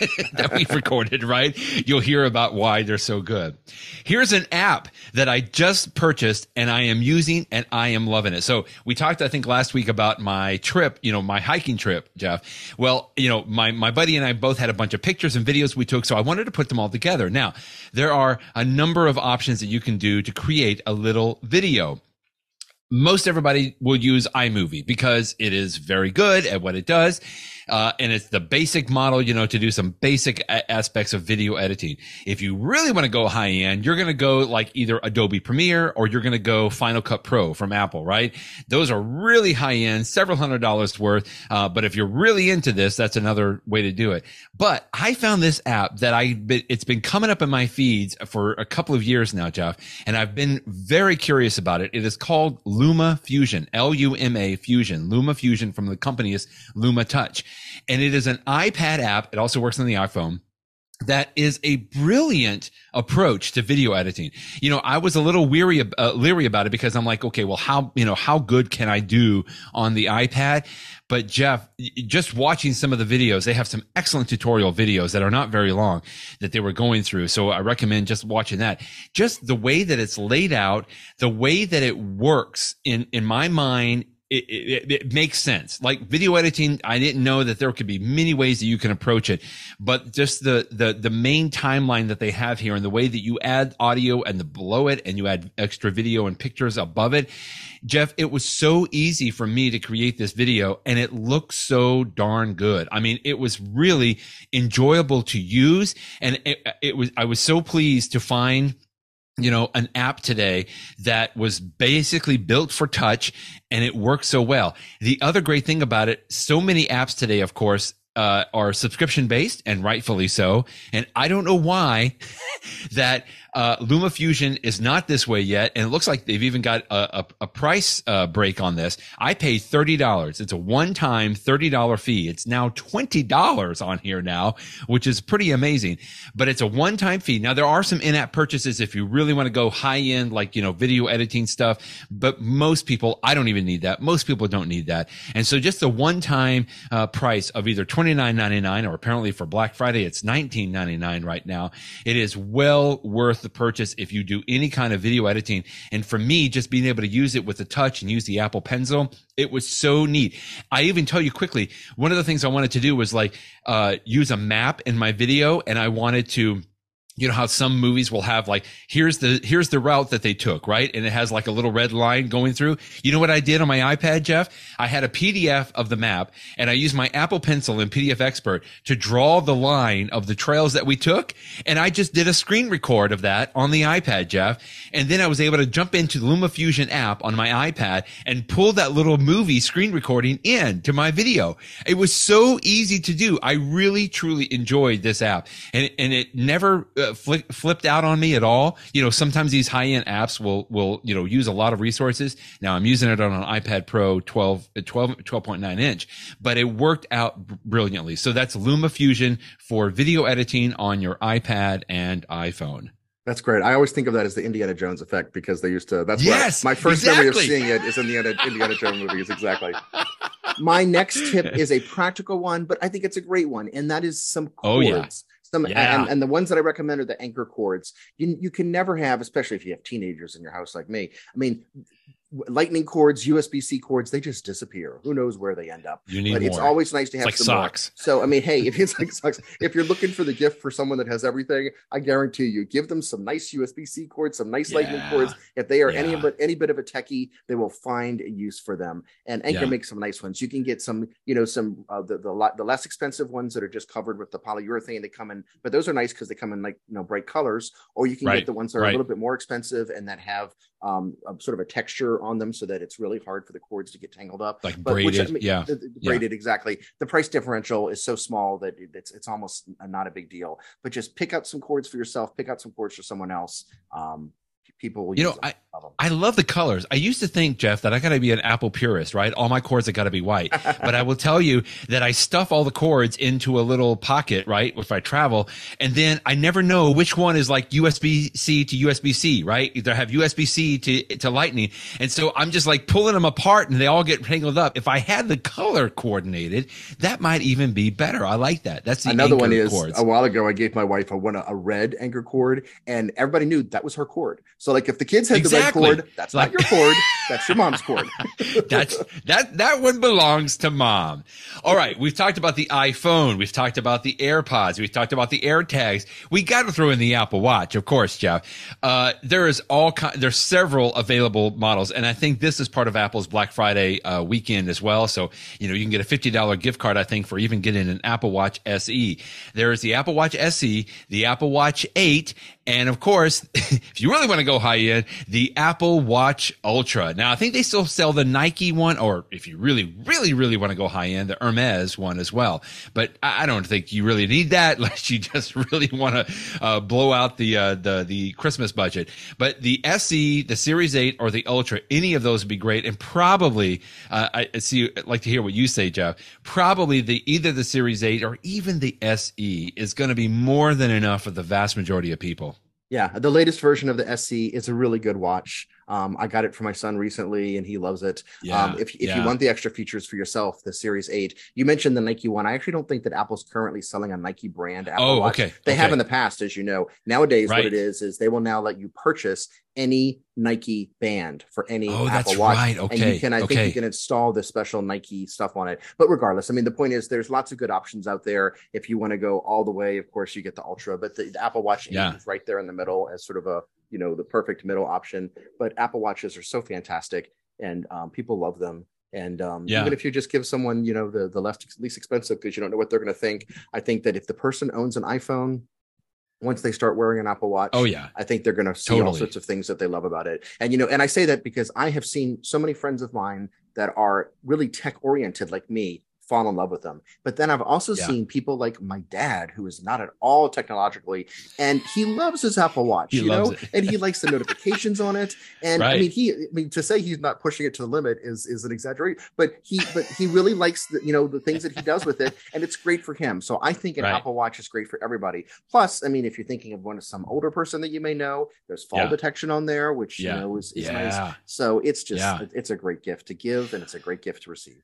A: that we've recorded, right? You'll hear about why they're so good. Here's an app that I just purchased and I am using and I am loving it. So we talked, I think last week about my trip, you know, my hiking trip, Jeff. Well, you know, my, my buddy and I both had a bunch of pictures and videos we took. So I wanted to put them all together. Now there are a number of options that you can do to create a little video most everybody will use iMovie because it is very good at what it does. Uh, and it's the basic model, you know, to do some basic a- aspects of video editing. If you really want to go high end, you're going to go like either Adobe Premiere or you're going to go Final Cut Pro from Apple, right? Those are really high end, several hundred dollars worth. Uh, but if you're really into this, that's another way to do it. But I found this app that I, it's been coming up in my feeds for a couple of years now, Jeff, and I've been very curious about it. It is called LumaFusion, L-U-M-A Fusion, LumaFusion from the company is LumaTouch and it is an iPad app. It also works on the iPhone that is a brilliant approach to video editing. You know, I was a little weary, uh, leery about it because I'm like, okay, well, how, you know, how good can I do on the iPad? But Jeff, just watching some of the videos, they have some excellent tutorial videos that are not very long that they were going through. So I recommend just watching that. Just the way that it's laid out, the way that it works in, in my mind it, it, it, makes sense. Like video editing, I didn't know that there could be many ways that you can approach it, but just the, the, the main timeline that they have here and the way that you add audio and the below it and you add extra video and pictures above it. Jeff, it was so easy for me to create this video and it looks so darn good. I mean, it was really enjoyable to use and it, it was, I was so pleased to find you know, an app today that was basically built for touch and it works so well. The other great thing about it, so many apps today, of course, uh, are subscription based and rightfully so. And I don't know why that Uh, LumaFusion is not this way yet, and it looks like they've even got a, a, a price uh, break on this. I pay thirty dollars. It's a one-time thirty dollar fee. It's now twenty dollars on here now, which is pretty amazing. But it's a one-time fee. Now there are some in-app purchases if you really want to go high-end, like you know video editing stuff. But most people, I don't even need that. Most people don't need that. And so just the one-time uh, price of either twenty nine ninety nine or apparently for Black Friday it's nineteen ninety nine right now. It is well worth the purchase if you do any kind of video editing. And for me, just being able to use it with the touch and use the Apple Pencil, it was so neat. I even tell you quickly, one of the things I wanted to do was like uh, use a map in my video, and I wanted to you know how some movies will have like here's the here's the route that they took right? And it has like a little red line going through. You know what i did on my ipad jeff? I had a pdf of the map and i used my apple pencil and pdf expert to draw the line of the trails that we took and i just did a screen record of that on the ipad jeff. And then i was able to jump into the lumafusion app on my ipad and pull that little movie screen recording in to my video. It was so easy to do. I really truly enjoyed this app and, and it never uh, flipped out on me at all. You know, sometimes these high end apps will, will, you know, use a lot of resources. Now I'm using it on an iPad Pro 12, 12, 12.9 inch, but it worked out brilliantly. So that's LumaFusion for video editing on your iPad and iPhone.
B: That's great. I always think of that as the Indiana Jones effect because they used to. That's yes, my first exactly. memory of seeing it is in the Indiana, Indiana Jones movies. Exactly. my next tip is a practical one, but I think it's a great one, and that is some cords. Oh, yeah. Some yeah. and, and, the ones that I recommend are the Anker cords. You you can never have, especially if you have teenagers in your house like me. I mean, lightning cords, USB C cords, they just disappear. Who knows where they end up?
A: You need
B: but
A: more.
B: it's always nice to have
A: like socks.
B: More. So I mean, hey, if it's like socks, if you're looking for the gift for someone that has everything, I guarantee you, give them some nice USB C cords, some nice yeah. lightning cords. If they are yeah. any but any bit of a techie, they will find a use for them. And Anker yeah. makes some nice ones. You can get some, you know, some uh, the the, the less expensive ones that are just covered with the polyurethane. They come in, but those are nice because they come in like you know bright colors. Or you can right. get the ones that are right. a little bit more expensive and that have um, a, sort of a texture on them so that it's really hard for the cords to get tangled up.
A: Like but braided, which, I mean, yeah,
B: braided yeah. exactly. The price differential is so small that it's it's almost not a big deal. But just pick out some cords for yourself, pick out some cords for someone else. Um, people will
A: you know i i love the colors. I used to think jeff that i gotta be an apple purist right? All my cords have got to be white. But i will tell you that i stuff all the cords into a little pocket right if i travel and then i never know which one is like usb-c to usb-c right? Either have usb-c to to lightning. And so i'm just like pulling them apart and they all get tangled up. If i had the color coordinated that might even be better. I like that. That's the
B: another one is cords. a while ago i gave my wife a one a red Anker cord and everybody knew that was her cord. So like if the kids had exactly. the red cord, that's like, not your cord. That's your mom's cord.
A: that's that that one belongs to mom. All right, we've talked about the iPhone, we've talked about the AirPods, we've talked about the AirTags. We got to throw in the Apple Watch, of course, Jeff. Uh, there is all there's several available models, and I think this is part of Apple's Black Friday uh, weekend as well. So you know you can get a fifty dollar gift card, I think, for even getting an Apple Watch SE. There is the Apple Watch SE, the Apple Watch Eight, and of course, if you really want to go high end, the Apple Watch Ultra. Now, I think they still sell the Nike one, or if you really, really, really want to go high end, the Hermes one as well. But I don't think you really need that unless you just really want to uh, blow out the uh, the the Christmas budget. But the SE, the Series Eight, or the Ultra, any of those would be great, and probably uh, I see. I'd like to hear what you say, Jeff. Probably the either the Series Eight or even the SE is going to be more than enough for the vast majority of people.
B: Yeah, the latest version of the SE is a really good watch. Um, I got it for my son recently, and he loves it. Yeah, um, if if yeah. you want the extra features for yourself, the Series Eight. You mentioned the Nike one. I actually don't think that Apple's currently selling a Nike brand Apple
A: oh,
B: Watch.
A: okay.
B: They
A: okay.
B: have in the past, as you know. Nowadays, right. what it is is they will now let you purchase any Nike band for any
A: oh,
B: Apple Watch.
A: Right. Okay.
B: And you can, I
A: okay.
B: think you can install the special Nike stuff on it. But regardless, I mean, the point is there's lots of good options out there. If you want to go all the way, of course, you get the Ultra, but the, the Apple Watch yeah. is right there in the middle as sort of a, you know, the perfect middle option. But Apple Watches are so fantastic and um, people love them. And um, yeah. even if you just give someone, you know, the the least least expensive because you don't know what they're going to think, I think that if the person owns an iPhone, once they start wearing an Apple Watch.
A: Oh yeah,
B: I think they're going to see totally. all sorts of things that they love about it. And you know, and I say that because I have seen so many friends of mine that are really tech oriented, like me, fall in love with them. But then I've also yeah. seen people like my dad, who is not at all technologically, and he loves his Apple Watch, he you know, and he likes the notifications on it. And right. I mean, he, I mean, to say he's not pushing it to the limit is is an exaggeration, but he, but he really likes the, you know, the things that he does with it, and it's great for him. So I think an right. Apple Watch is great for everybody. Plus, I mean, if you're thinking of one of some older person that you may know, there's fall yeah. detection on there, which yeah. you know is, is nice. So it's just it's a great gift to give, and it's a great gift to receive.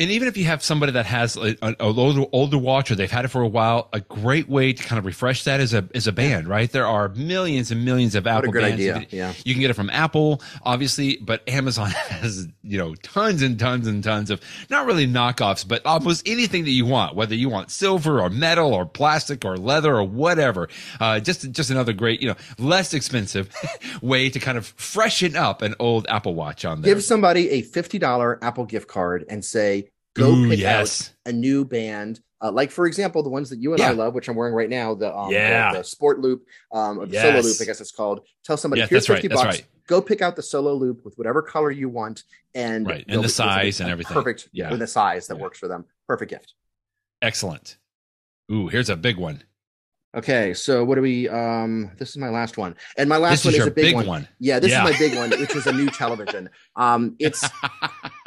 A: And even if you have somebody that has an older, older watch or they've had it for a while, a great way to kind of refresh that is a is a band, right? There are millions and millions of Apple
B: bands.
A: Idea.
B: Yeah.
A: You can get it from Apple, obviously, but Amazon has, you know, tons and tons and tons of not really knockoffs, but almost anything that you want, whether you want silver or metal or plastic or leather or whatever. Uh, just just another great, you know, less expensive way to kind of freshen up an old Apple Watch on there.
B: Give somebody a $50 Apple gift card and say, go Ooh, pick yes. out a new band. Uh, like for example, the ones that you and yeah. I love, which I'm wearing right now, the um, yeah. the, the Sport Loop, um, yes. Solo Loop, I guess it's called. Tell somebody here's fifty right, bucks. Right. Go pick out the Solo Loop with whatever color you want, and
A: right. and the size and everything.
B: Perfect, yeah, with the size that yeah. works for them. Perfect gift.
A: Excellent. Ooh, here's a big one.
B: Okay, so what do we? Um, this is my last one, and my last
A: this
B: one
A: is,
B: is a big,
A: big
B: one.
A: one.
B: Yeah, this yeah. is my big one, which is a new television. Um, it's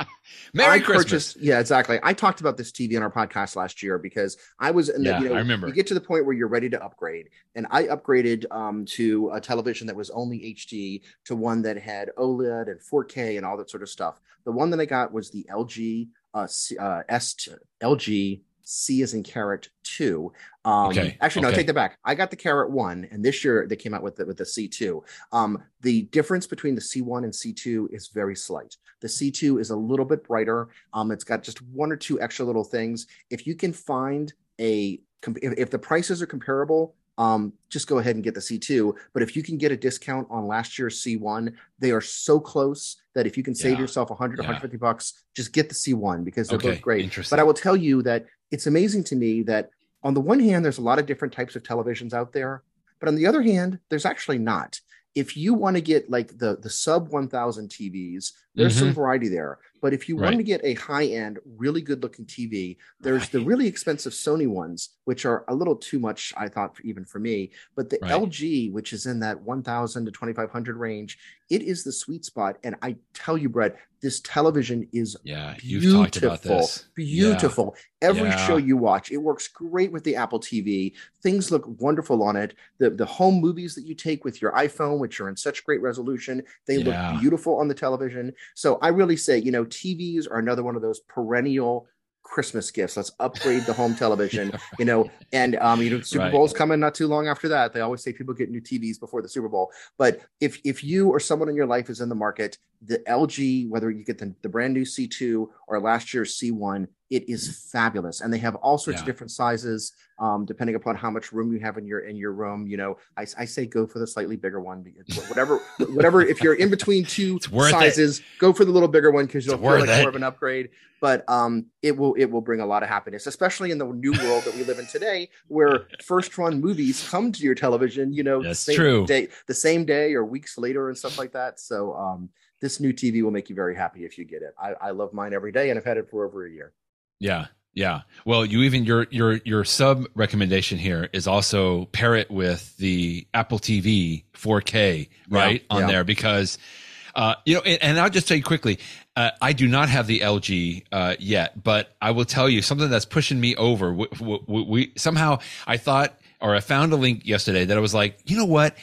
A: Merry I Christmas. Purchased,
B: yeah, exactly. I talked about this TV on our podcast last year because I was in the,
A: yeah,
B: you know,
A: I remember.
B: You get to the point where you're ready to upgrade. And I upgraded um, to a television that was only HD to one that had OLED and 4K and all that sort of stuff. The one that I got was the LG uh, uh, S LG C is in carrot two. Um, okay. Actually, no, okay. take that back. I got the carrot one, and this year they came out with the, with the C two. Um, the difference between the C one and C two is very slight. The C two is a little bit brighter. Um, it's got just one or two extra little things. If you can find a if, if the prices are comparable, um, just go ahead and get the C2. But if you can get a discount on last year's C1, they are so close that if you can save yeah. yourself 100 yeah. 150 bucks, just get the C1 because they're okay. both great. But I will tell you that it's amazing to me that on the one hand, there's a lot of different types of televisions out there, but on the other hand, there's actually not. If you want to get like the the sub 1000 TVs, there's mm-hmm. some variety there. But if you right. want to get a high end, really good looking TV, there's right. the really expensive Sony ones, which are a little too much, I thought, even for me. But the right. LG, which is in that 1000 to 2500 range, it is the sweet spot. And I tell you, Brett, this television is
A: yeah, you've beautiful, talked about this.
B: Beautiful.
A: Yeah.
B: Every
A: yeah.
B: show you watch, it works great with the Apple TV. Things look wonderful on it. The the home movies that you take with your iPhone, which are in such great resolution, they look beautiful on the television. So I really say, you know, TVs are another one of those perennial Christmas gifts. Let's upgrade the home television, you know, and um, you know, Super right. Bowl's coming not too long after that. They always say people get new TVs before the Super Bowl. But if if you or someone in your life is in the market, the LG, whether you get the, the brand new C2 or last year's C1, it is fabulous. And they have all sorts yeah. of different sizes, um, depending upon how much room you have in your in your room. You know, I, I say go for the slightly bigger one. Whatever, whatever. If you're in between two sizes, it. go for the little bigger one because you'll feel like it. more of an upgrade. But um, it will it will bring a lot of happiness, especially in the new world that we live in today, where first run movies come to your television. You know,
A: That's
B: the same
A: true.
B: day, the same day or weeks later, and stuff like that. So um, this new TV will make you very happy if you get it. I, I love mine every day, and I've had it for over a year.
A: Yeah. Yeah. Well, you even your your your sub recommendation here is also pair it with the Apple TV 4K right yeah, on yeah. there because uh you know and, and, I'll just tell you quickly uh, I do not have the LG uh, yet, but I will tell you something that's pushing me over. We, we, we somehow I thought or I found a link yesterday that I was like, you know what,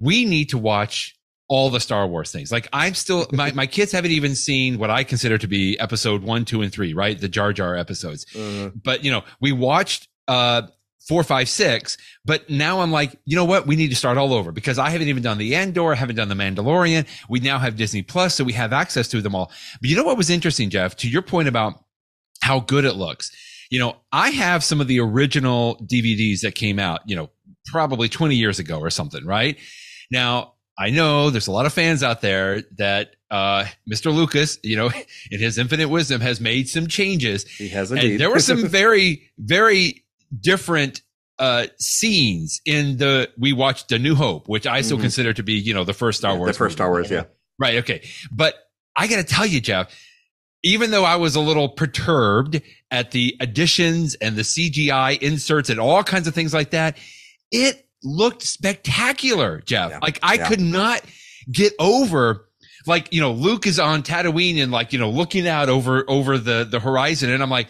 A: we need to watch all the Star Wars things. Like I'm still my, my kids haven't even seen what I consider to be episode one, two, and three, right? The Jar Jar episodes. Uh, but you know, we watched uh four, five, six, but now I'm like, you know what? We need to start all over because I haven't even done the Andor, I haven't done the Mandalorian. We now have Disney Plus, so we have access to them all. But you know what was interesting, Jeff? To your point about how good it looks. You know, I have some of the original DVDs that came out, you know, probably 20 years ago or something, right? Now, I know there's a lot of fans out there that uh, Mr. Lucas, you know, in his infinite wisdom, has made some changes.
B: He has indeed.
A: And there were some very, very different uh, scenes in the. We watched A New Hope, which I still mm-hmm. consider to be, you know, the first Star Wars.
B: The first movie. Star Wars, yeah.
A: Right. Okay. But I got to tell you, Jeff, even though I was a little perturbed at the additions and the CGI inserts and all kinds of things like that, it looked spectacular, Jeff. Yeah, like I yeah. could not get over like, you know, Luke is on Tatooine and like, you know, looking out over over the the horizon and I'm like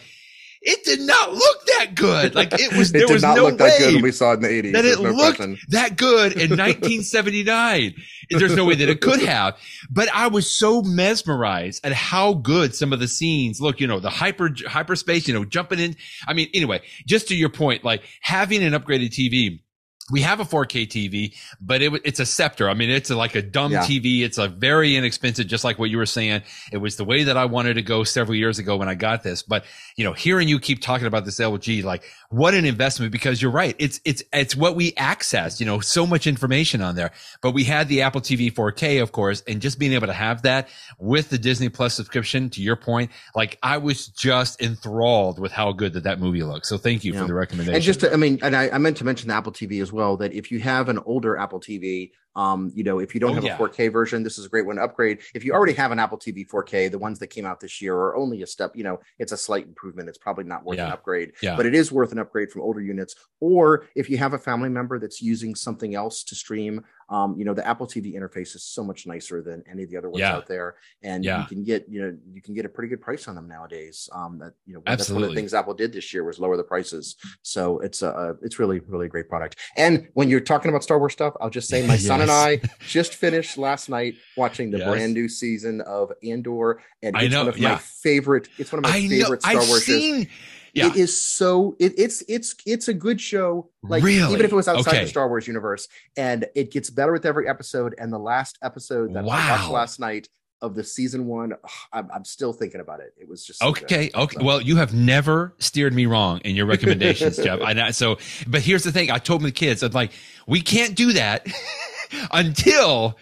A: it did not look that good. Like it was, it there was no way that good when
B: we saw it in the 80s.
A: That it no looked question. that good in 1979. There's no way that it could have. But I was so mesmerized at how good some of the scenes look. You know, the hyper hyperspace. You know, jumping in. I mean, anyway, just to your point, like having an upgraded TV we have a 4K TV, but it, it's a Sceptre. I mean, it's a, like a dumb yeah. TV. It's a very inexpensive, just like what you were saying. It was the way that I wanted to go several years ago when I got this. But, you know, hearing you keep talking about this LG, like what an investment because you're right. It's, it's, it's what we access, you know, so much information on there, but we had the Apple TV 4K, of course, and just being able to have that with the Disney Plus subscription to your point, like I was just enthralled with how good that that movie looks. So thank you yeah. for the recommendation.
B: And just, to, I mean, and I, I meant to mention the Apple TV as well, that if you have an older Apple TV, um, you know, if you don't oh, have yeah. a 4K version, this is a great one to upgrade. If you already have an Apple TV 4K, the ones that came out this year are only a step, you know, it's a slight improvement. It's probably not worth yeah. an upgrade, yeah. but it is worth an upgrade from older units. Or if you have a family member that's using something else to stream, um, you know, the Apple TV interface is so much nicer than any of the other ones yeah. out there, and yeah. you can get you know you can get a pretty good price on them nowadays. Um, that you know Absolutely. that's one of the things Apple did this year was lower the prices. So it's a it's really really great product. And when you're talking about Star Wars stuff, I'll just say my yes. son and I just finished last night watching the yes. brand new season of Andor, and it's know, one of yeah. my favorite. It's one of my I favorite know. Star I've Wars seen- shows yeah. It is so it, it's it's it's a good show. Like really? even if it was outside okay. the Star Wars universe, and it gets better with every episode. And the last episode that wow. I watched last night of the season one, I'm, I'm, still thinking about it. It was just
A: okay. Good. Okay. So. Well, you have never steered me wrong in your recommendations, Jeff. I so, but here's the thing. I told my kids, I'm like, we can't do that until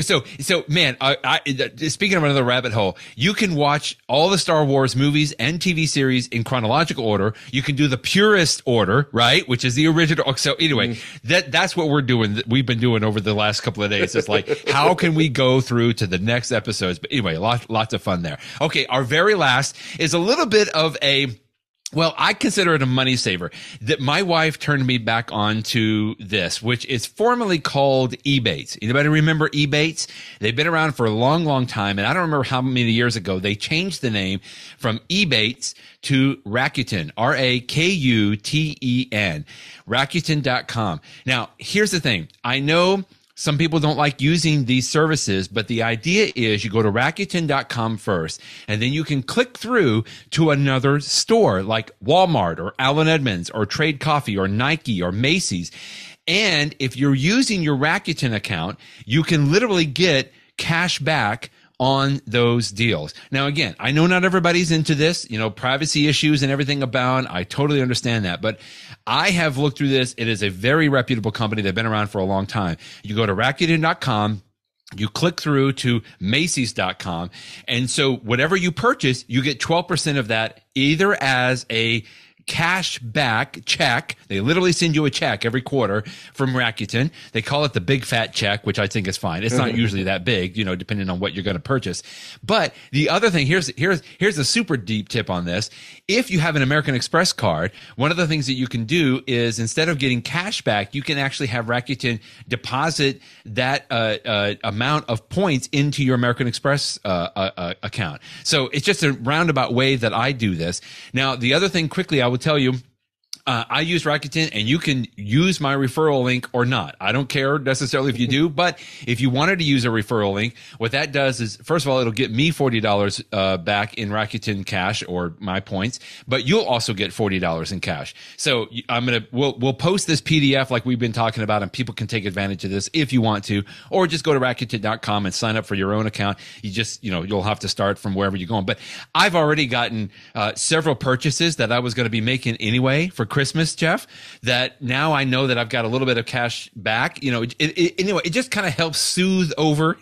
A: so, so man, I, I, speaking of another rabbit hole, you can watch all the Star Wars movies and TV series in chronological order. You can do the purest order, right? Which is the original. So anyway, mm. that, that's what we're doing. We've been doing over the last couple of days. It's like, how can we go through to the next episodes? But anyway, lots, lots of fun there. Okay. Our very last is a little bit of a, well, I consider it a money saver that my wife turned me back on to this, which is formerly called Ebates. Anybody remember Ebates? They've been around for a long, long time. And I don't remember how many years ago they changed the name from Ebates to Rakuten, R-A-K-U-T-E-N, Rakuten.com. Now, here's the thing. I know some people don't like using these services, but the idea is you go to Rakuten.com first, and then you can click through to another store like Walmart or Allen Edmonds or Trade Coffee or Nike or Macy's. And if you're using your Rakuten account, you can literally get cash back on those deals. Now, again, I know not everybody's into this, you know, privacy issues and everything abound. I totally understand that, but I have looked through this. It is a very reputable company. They've been around for a long time. You go to Rakuten.com. You click through to Macy's.com. And so whatever you purchase, you get 12% of that either as a cash back check. They literally send you a check every quarter from Rakuten. They call it the big fat check, which I think is fine. It's not usually that big, you know, depending on what you're going to purchase. But the other thing here's here's here's a super deep tip on this. If you have an American Express card, one of the things that you can do is instead of getting cash back, you can actually have Rakuten deposit that uh, uh, amount of points into your American Express uh, uh, uh account. So it's just a roundabout way that I do this. Now, the other thing quickly I will tell you uh, I use Rakuten and you can use my referral link or not. I don't care necessarily if you do, but if you wanted to use a referral link, what that does is, first of all, it'll get me $40 uh, back in Rakuten cash or my points, but you'll also get $40 in cash. So I'm going to, we'll, we'll post this PDF like we've been talking about and people can take advantage of this if you want to, or just go to Rakuten.com and sign up for your own account. You just, you know, you'll have to start from wherever you're going. But I've already gotten uh, several purchases that I was going to be making anyway for Christmas, Jeff, that now I know that I've got a little bit of cash back. You know, it, it, anyway, it just kind of helps soothe over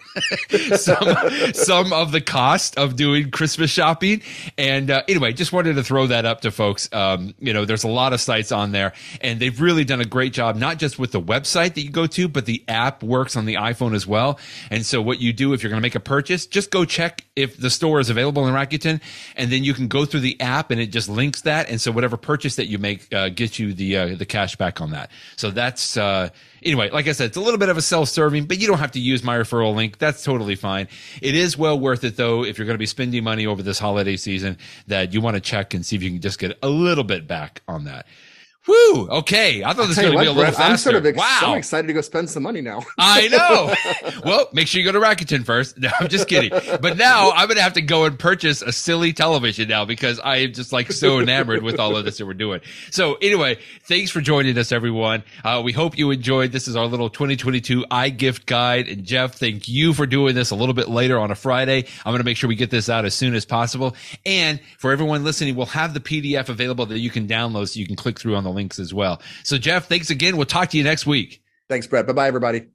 A: some some of the cost of doing Christmas shopping. And uh, anyway, just wanted to throw that up to folks. Um, you know, there's a lot of sites on there, and they've really done a great job, not just with the website that you go to, but the app works on the iPhone as well. And so, what you do if you're going to make a purchase, just go check if the store is available in Rakuten, and then you can go through the app and it just links that, and so whatever purchase that you make uh, gets you the uh, the cash back on that. So that's uh, anyway. Like I said, it's a little bit of a self serving, but you don't have to use my referral link. That's totally fine. It is well worth it though if you're going to be spending money over this holiday season that you want to check and see if you can just get a little bit back on that. Whoo! Okay, I thought this was going to be a little Brett, faster. I'm sort of
B: ex- wow. I'm excited to go spend some money now.
A: I know. well, make sure you go to Rakuten first. No, I'm just kidding. But now I'm going to have to go and purchase a silly television now because I am just like so enamored with all of this that we're doing. So anyway, thanks for joining us, everyone. Uh, we hope you enjoyed. This is our little 2022 iGift guide. And Jeff, thank you for doing this a little bit later on a Friday. I'm going to make sure we get this out as soon as possible. And for everyone listening, we'll have the PDF available that you can download so you can click through on the links as well. So, Jeff, thanks again. We'll talk to you next week.
B: Thanks, Brett. Bye bye, everybody.